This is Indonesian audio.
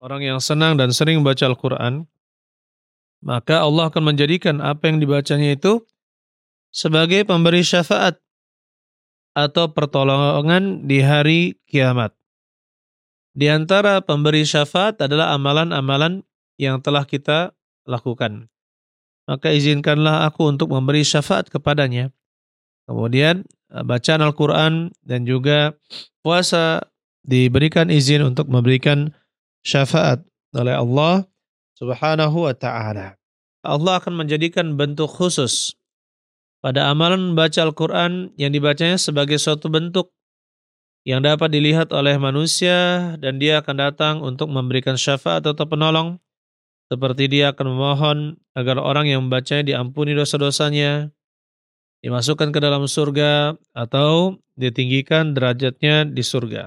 orang yang senang dan sering membaca Al-Quran, maka Allah akan menjadikan apa yang dibacanya itu sebagai pemberi syafaat atau pertolongan di hari kiamat. Di antara pemberi syafaat adalah amalan-amalan yang telah kita lakukan. Maka izinkanlah aku untuk memberi syafaat kepadanya. Kemudian eh, bacaan Al-Quran dan juga puasa diberikan izin untuk memberikan syafaat oleh Allah subhanahu wa ta'ala. Allah akan menjadikan bentuk khusus pada amalan membaca Al-Quran yang dibacanya sebagai suatu bentuk yang dapat dilihat oleh manusia dan dia akan datang untuk memberikan syafaat atau penolong seperti dia akan memohon agar orang yang membacanya diampuni dosa-dosanya, dimasukkan ke dalam surga atau ditinggikan derajatnya di surga.